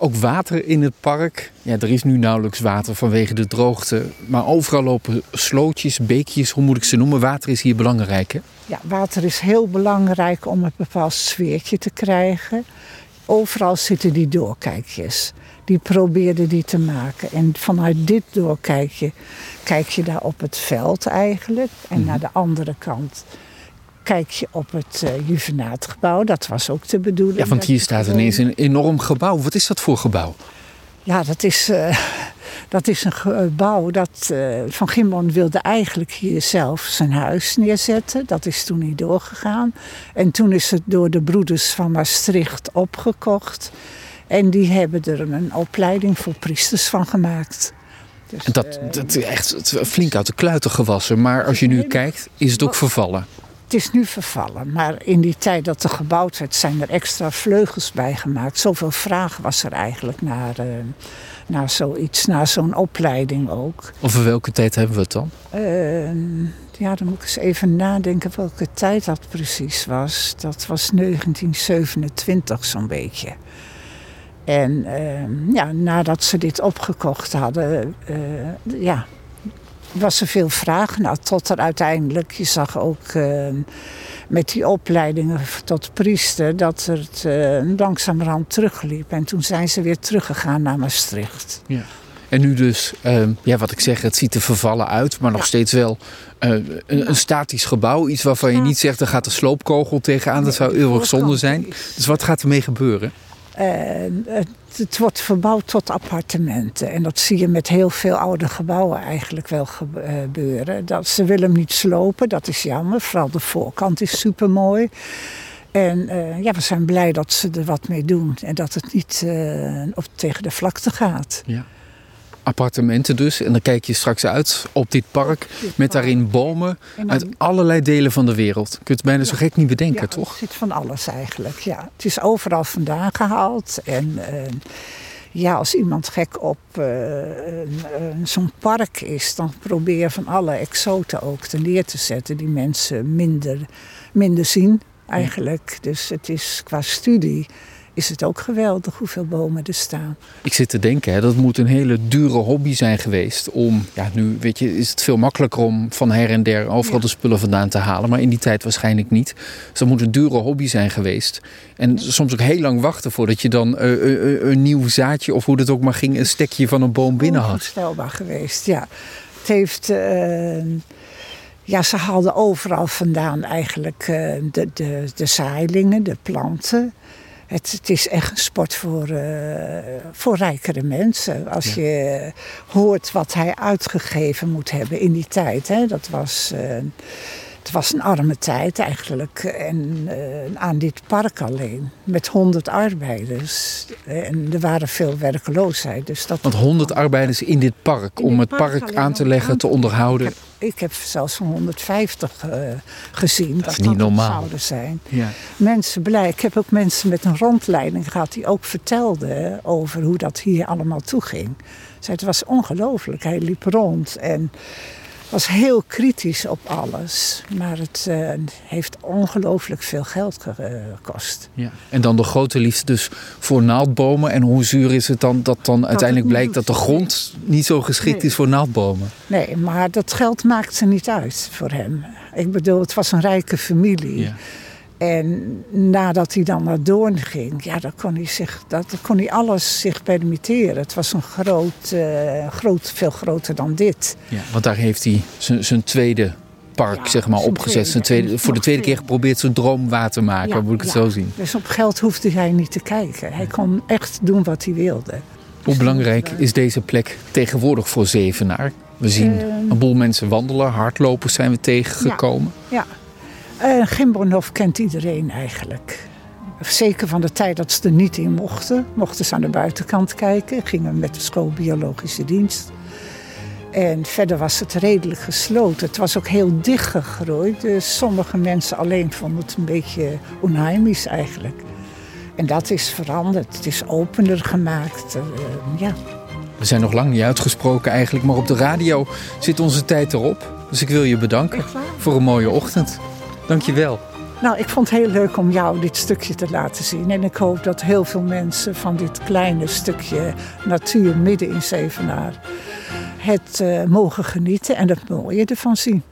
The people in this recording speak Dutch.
Ook water in het park. Ja, er is nu nauwelijks water vanwege de droogte. Maar overal lopen slootjes, beekjes, hoe moet ik ze noemen? Water is hier belangrijk, hè? Ja, water is heel belangrijk om een bepaald sfeertje te krijgen. Overal zitten die doorkijkjes. Die probeerden die te maken. En vanuit dit doorkijkje kijk je daar op het veld eigenlijk. En naar de andere kant kijk je op het uh, juvenaatgebouw. Dat was ook de bedoeling. Ja, want hier staat ineens een enorm gebouw. Wat is dat voor gebouw? Ja, dat is, uh, dat is een gebouw dat uh, Van Gimmon wilde eigenlijk hier zelf zijn huis neerzetten. Dat is toen niet doorgegaan. En toen is het door de broeders van Maastricht opgekocht. En die hebben er een opleiding voor priesters van gemaakt. Dus, dat, dat is echt flink uit de kluiten gewassen. Maar als je nu kijkt, is het ook vervallen. Het is nu vervallen, maar in die tijd dat er gebouwd werd, zijn er extra vleugels bij gemaakt. Zoveel vraag was er eigenlijk naar, uh, naar zoiets, naar zo'n opleiding ook. Over welke tijd hebben we het dan? Uh, ja, dan moet ik eens even nadenken welke tijd dat precies was. Dat was 1927 zo'n beetje. En uh, ja, nadat ze dit opgekocht hadden, ja, was er veel vraag naar. Tot er uiteindelijk, je zag ook uh, met die opleidingen tot priester, dat het uh, langzamerhand terugliep. En toen zijn ze weer teruggegaan naar Maastricht. Ja. En nu dus, uh, ja, wat ik zeg, het ziet er vervallen uit, maar nog ja. steeds wel een, een, statisch gebouw. Iets waarvan je niet zegt, er gaat een sloopkogel tegenaan. Dat zou eeuwig zonde zijn. Dus wat gaat ermee gebeuren? Het, het wordt verbouwd tot appartementen. En dat zie je met heel veel oude gebouwen eigenlijk wel gebeuren. Dat, ze willen hem niet slopen, dat is jammer. Vooral de voorkant is super mooi. En uh, ja, we zijn blij dat ze er wat mee doen. En dat het niet uh, op, tegen de vlakte gaat. Ja appartementen dus. En dan kijk je straks uit op dit park met daarin bomen uit allerlei delen van de wereld. Je kunt het bijna zo gek niet bedenken, ja, toch? Het zit van alles eigenlijk, ja. Het is overal vandaan gehaald. En uh, ja, als iemand gek op uh, zo'n park is, dan probeer je van alle exoten ook te neer te zetten die mensen minder, minder zien eigenlijk. Dus het is qua studie is het ook geweldig hoeveel bomen er staan. Ik zit te denken, hè, dat moet een hele dure hobby zijn geweest. Om, ja, nu weet je, is het veel makkelijker om van her en der overal ja. de spullen vandaan te halen. Maar in die tijd waarschijnlijk niet. Dus dat moet een dure hobby zijn geweest. En soms ook heel lang wachten voordat je dan uh, uh, een nieuw zaadje, of hoe dat ook maar ging, een stekje van een boom binnen had. Onvoorstelbaar geweest, ja. Het heeft. Ja, ze haalden overal vandaan eigenlijk de, de, de zaailingen, de planten. Het, het, is echt een sport voor, uh, voor rijkere mensen. Als ja. je hoort wat hij uitgegeven moet hebben in die tijd. Hè, dat was, uh, het was een arme tijd eigenlijk. En uh, aan dit park alleen. Met 100 arbeiders. En er waren veel werkloosheid. Dus dat Want 100 arbeiders in dit park. In om het park, park aan te leggen, aan te onderhouden. Ik heb, ik heb zelfs van 150 gezien. Dat, dat is niet normaal. zouden zijn. Ja. Mensen blij. Ik heb ook mensen met een rondleiding gehad die ook vertelden over hoe dat hier allemaal toeging. Zei, het was ongelooflijk. Hij liep rond en was heel kritisch op alles. Maar het uh, heeft ongelooflijk veel geld gekost. Ja. En dan de grote liefde dus voor naaldbomen. En hoe zuur is het dan dat dan uiteindelijk blijkt dat de grond niet zo geschikt nee. is voor naaldbomen? Nee, maar dat geld maakte niet uit voor hem. Ik bedoel, het was een rijke familie. Ja. En nadat hij dan naar Doorn ging, ja, dan kon hij, zich, dat, kon hij alles zich permitteren. Het was een groot, uh, groot, veel groter dan dit. Ja, want daar heeft hij zijn tweede park ja, zeg maar, opgezet. Zijn tweede, voor de tweede keer geprobeerd zijn droom waar te maken, ja, moet ik het ja. zo zien. Dus op geld hoefde hij niet te kijken. Hij kon echt doen wat hij wilde. Hoe belangrijk is deze plek tegenwoordig voor Zevenaar? We zien uh, een boel mensen wandelen, hardlopers zijn we tegengekomen. ja. Uh, Gimbonhof kent iedereen eigenlijk. Zeker van de tijd dat ze er niet in mochten. Mochten ze aan de buitenkant kijken. Gingen met de school biologische dienst. En verder was het redelijk gesloten. Het was ook heel dicht gegroeid. Dus sommige mensen alleen vonden het een beetje onheimisch eigenlijk. En dat is veranderd. Het is opener gemaakt. Uh, ja. We zijn nog lang niet uitgesproken eigenlijk. Maar op de radio zit onze tijd erop. Dus ik wil je bedanken voor een mooie ochtend. Dank je wel. Nou, ik vond het heel leuk om jou dit stukje te laten zien. En ik hoop dat heel veel mensen van dit kleine stukje natuur midden in Zevenaar het uh, mogen genieten en het mooie ervan zien.